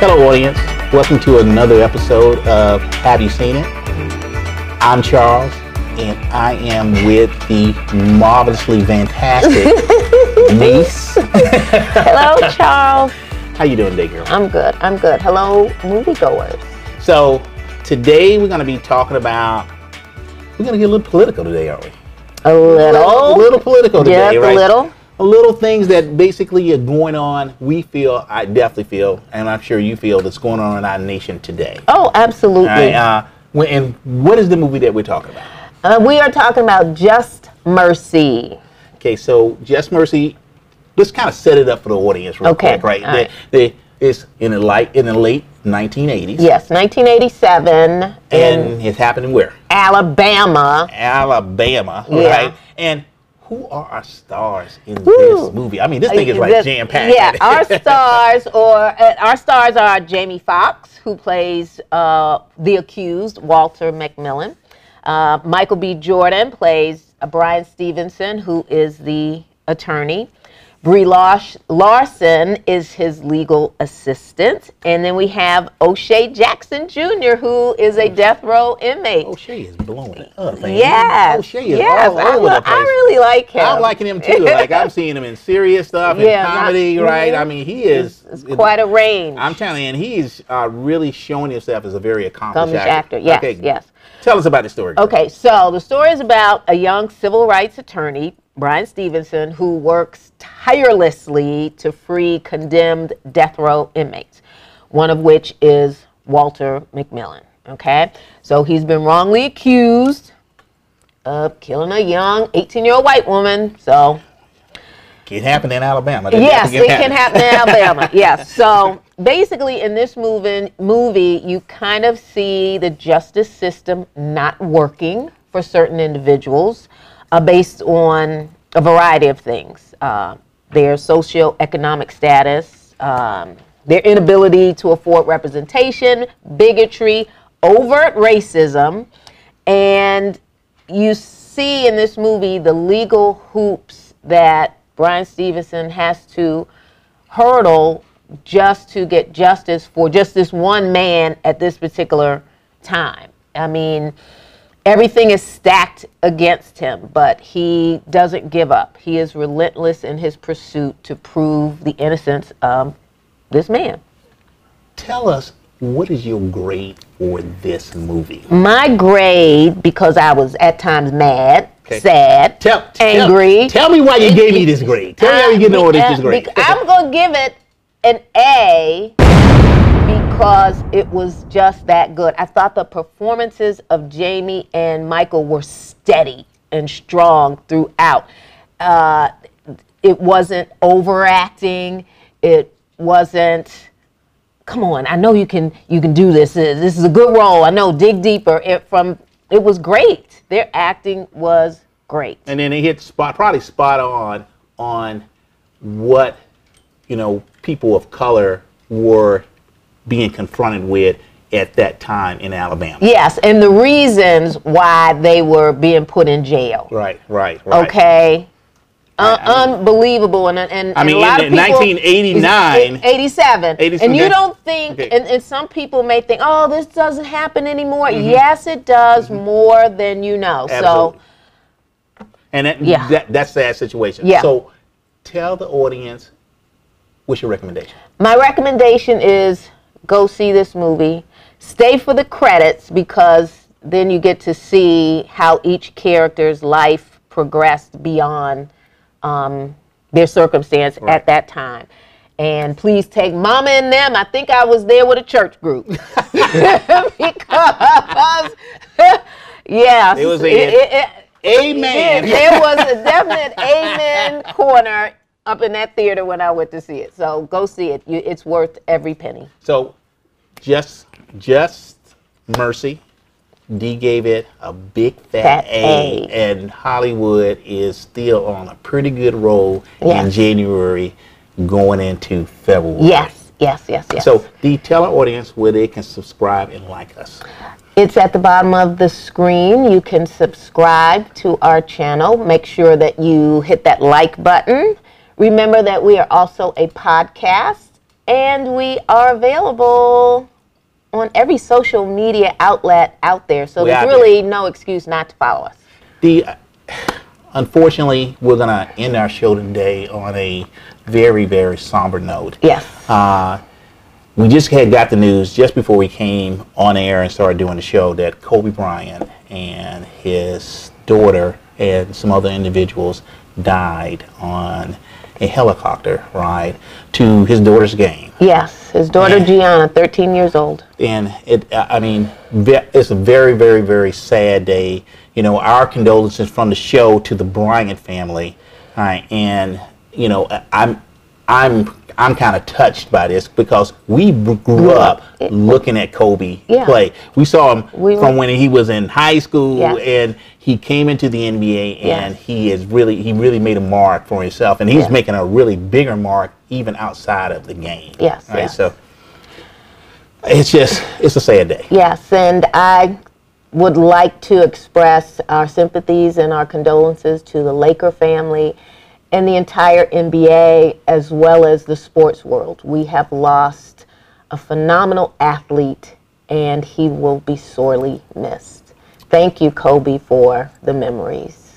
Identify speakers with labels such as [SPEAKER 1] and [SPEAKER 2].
[SPEAKER 1] Hello, audience. Welcome to another episode of Have You Seen It? I'm Charles, and I am with the marvelously fantastic niece.
[SPEAKER 2] Hello, Charles.
[SPEAKER 1] How you doing today, girl?
[SPEAKER 2] I'm good. I'm good. Hello, moviegoers.
[SPEAKER 1] So today we're going to be talking about. We're going to get a little political today, aren't we?
[SPEAKER 2] A little.
[SPEAKER 1] A little political today,
[SPEAKER 2] Just
[SPEAKER 1] right? A little things that basically are going on. We feel, I definitely feel, and I'm sure you feel, that's going on in our nation today.
[SPEAKER 2] Oh, absolutely.
[SPEAKER 1] Right, uh, when, and what is the movie that we're talking about?
[SPEAKER 2] Uh, we are talking about Just Mercy.
[SPEAKER 1] Okay, so Just Mercy. Let's kind of set it up for the audience, real
[SPEAKER 2] Okay,
[SPEAKER 1] quick, right?
[SPEAKER 2] all right.
[SPEAKER 1] they- it's in the light in the late 1980s,
[SPEAKER 2] Yes, 1987
[SPEAKER 1] and it's happening where?
[SPEAKER 2] Alabama.
[SPEAKER 1] Alabama,
[SPEAKER 2] Yeah.
[SPEAKER 1] right? And who are our stars in
[SPEAKER 2] Woo.
[SPEAKER 1] this movie? I mean, this thing is like jam packed.
[SPEAKER 2] Yeah, our stars or uh, our stars are Jamie Foxx, who plays uh, the accused Walter McMillan. Uh, Michael B. Jordan plays uh, Bryan Stevenson, who is the attorney. Brie Larson is his legal assistant, and then we have O'Shea Jackson Jr., who is a death row inmate.
[SPEAKER 1] O'Shea is blowing up, man.
[SPEAKER 2] Yes,
[SPEAKER 1] O'Shea is
[SPEAKER 2] yes,
[SPEAKER 1] all
[SPEAKER 2] I,
[SPEAKER 1] over the place.
[SPEAKER 2] I really like him.
[SPEAKER 1] I'm liking him too. Like I'm seeing him in serious stuff and
[SPEAKER 2] Yeah, not-
[SPEAKER 1] comedy, right?
[SPEAKER 2] mhm.
[SPEAKER 1] I mean, he is
[SPEAKER 2] It's quite a range.
[SPEAKER 1] I'm telling you, and he's uh, really showing himself as a very accomplished
[SPEAKER 2] Accomplished
[SPEAKER 1] actor.
[SPEAKER 2] actor, yes,
[SPEAKER 1] Okay,
[SPEAKER 2] yes.
[SPEAKER 1] Tell us about the story. girl.
[SPEAKER 2] Okay, so the story is about a young civil rights attorney, Bryan Stevenson, who works tirelessly to free condemned death row inmates, one of which is Walter McMillan. Okay, so he's been wrongly accused of killing a young 18 year old white woman. So,
[SPEAKER 1] It happened in Alabama. That
[SPEAKER 2] yes, it can happen in Alabama. Yes, so basically, in this movie, movie, you kind of see the justice system not working for certain individuals uh, based on a variety of things uh, their socioeconomic status, um, their inability to afford representation, bigotry, overt racism, and you see in this movie the legal hoops that Bryan Stevenson has to hurdle just to get justice for just this one man at this particular time. I mean, everything is stacked against him, but he doesn't give up. He is relentless in his pursuit to prove the innocence of this man.
[SPEAKER 1] Tell us what is your grade for this movie?
[SPEAKER 2] My grade, because I was at times mad,
[SPEAKER 1] Okay.
[SPEAKER 2] sad,
[SPEAKER 1] Tell, tell-
[SPEAKER 2] angry.
[SPEAKER 1] Tell, me why you gave me this grade. Tell me how you get know this grade.
[SPEAKER 2] I'm gonna give it an A because it was just that good. I thought the performances of Jamie and Michael were steady and strong throughout. Uh, it wasn't overacting. It wasn't. Come on, I know you can. You can do this. Uh, This is a good role. I know. Dig deeper. It from. It was great. Their acting was great.
[SPEAKER 1] and then they hit spot probably spot on on what you know people of color were being confronted with at that time in Alabama.
[SPEAKER 2] Yes, and the reasons why they were being put in jail.
[SPEAKER 1] Right, right, right.
[SPEAKER 2] Okay. Uh,
[SPEAKER 1] I- mean-
[SPEAKER 2] unbelievable, and and,
[SPEAKER 1] I
[SPEAKER 2] and
[SPEAKER 1] mean,
[SPEAKER 2] a lot
[SPEAKER 1] in
[SPEAKER 2] of people,
[SPEAKER 1] 1989
[SPEAKER 2] 87,
[SPEAKER 1] 87,
[SPEAKER 2] and you don't think,
[SPEAKER 1] Okay.
[SPEAKER 2] and, and some people may think, oh, this doesn't happen anymore.
[SPEAKER 1] Mm-hmm.
[SPEAKER 2] Yes, it does more than you know.
[SPEAKER 1] Absolutely.
[SPEAKER 2] So
[SPEAKER 1] And that,
[SPEAKER 2] Yeah.
[SPEAKER 1] that that's that situation.
[SPEAKER 2] Yeah.
[SPEAKER 1] So tell the audience what's your recommendation?
[SPEAKER 2] my recommendation is go see this movie. Stay for the credits because then you get to see how each character's life progressed beyond um, their circumstance
[SPEAKER 1] Right.
[SPEAKER 2] at that time. And please take Mama and them. I think I was there with a church group because, yeah,
[SPEAKER 1] It was a- Amen.
[SPEAKER 2] there was a definite amen corner up in that theater when I went to see it. So go see it. You, it's worth every penny.
[SPEAKER 1] So, just just mercy. D gave it a big fat,
[SPEAKER 2] Fat
[SPEAKER 1] A,
[SPEAKER 2] A.
[SPEAKER 1] and Hollywood is still on a pretty good roll in January, going into February.
[SPEAKER 2] Yes, yes, yes, yes.
[SPEAKER 1] So, D, tell our audience where they can subscribe and like us.
[SPEAKER 2] It's at the bottom of the screen. You can subscribe to our channel. Make sure that you hit that like button. Remember that we are also a podcast And we are available on every social media outlet out there. So
[SPEAKER 1] We
[SPEAKER 2] there's really no excuse not to follow us.
[SPEAKER 1] The unfortunately, we're gonna end our show today on a very very somber note.
[SPEAKER 2] Yes.
[SPEAKER 1] Uh, we just had got the news just before we came on air and started doing the show that Kobe Bryant and his daughter and some other individuals died on a helicopter ride to his daughter's game.
[SPEAKER 2] yes. His daughter
[SPEAKER 1] Yeah.
[SPEAKER 2] Gianna, 13 years old.
[SPEAKER 1] and it i mean it's a very very very sad day you know our condolences from the show to the bryant family all right and you know i'm i'm i'm kind of touched by this because we grew up looking at kobe
[SPEAKER 2] Yeah.
[SPEAKER 1] play we saw him
[SPEAKER 2] We were-
[SPEAKER 1] from when he was in high school
[SPEAKER 2] Yes.
[SPEAKER 1] and he came into the nba and
[SPEAKER 2] Yes.
[SPEAKER 1] he is really he really made a mark for himself and he's
[SPEAKER 2] Yes.
[SPEAKER 1] making a really bigger mark even outside of the game
[SPEAKER 2] Yes,
[SPEAKER 1] right
[SPEAKER 2] yes.
[SPEAKER 1] so it's just it's a sad day
[SPEAKER 2] Yes, and I would like to express our sympathies and our condolences to the Laker family and the entire NBA as well as the sports world. We have lost a phenomenal athlete and he will be sorely missed. Thank you, Kobe, for the memories.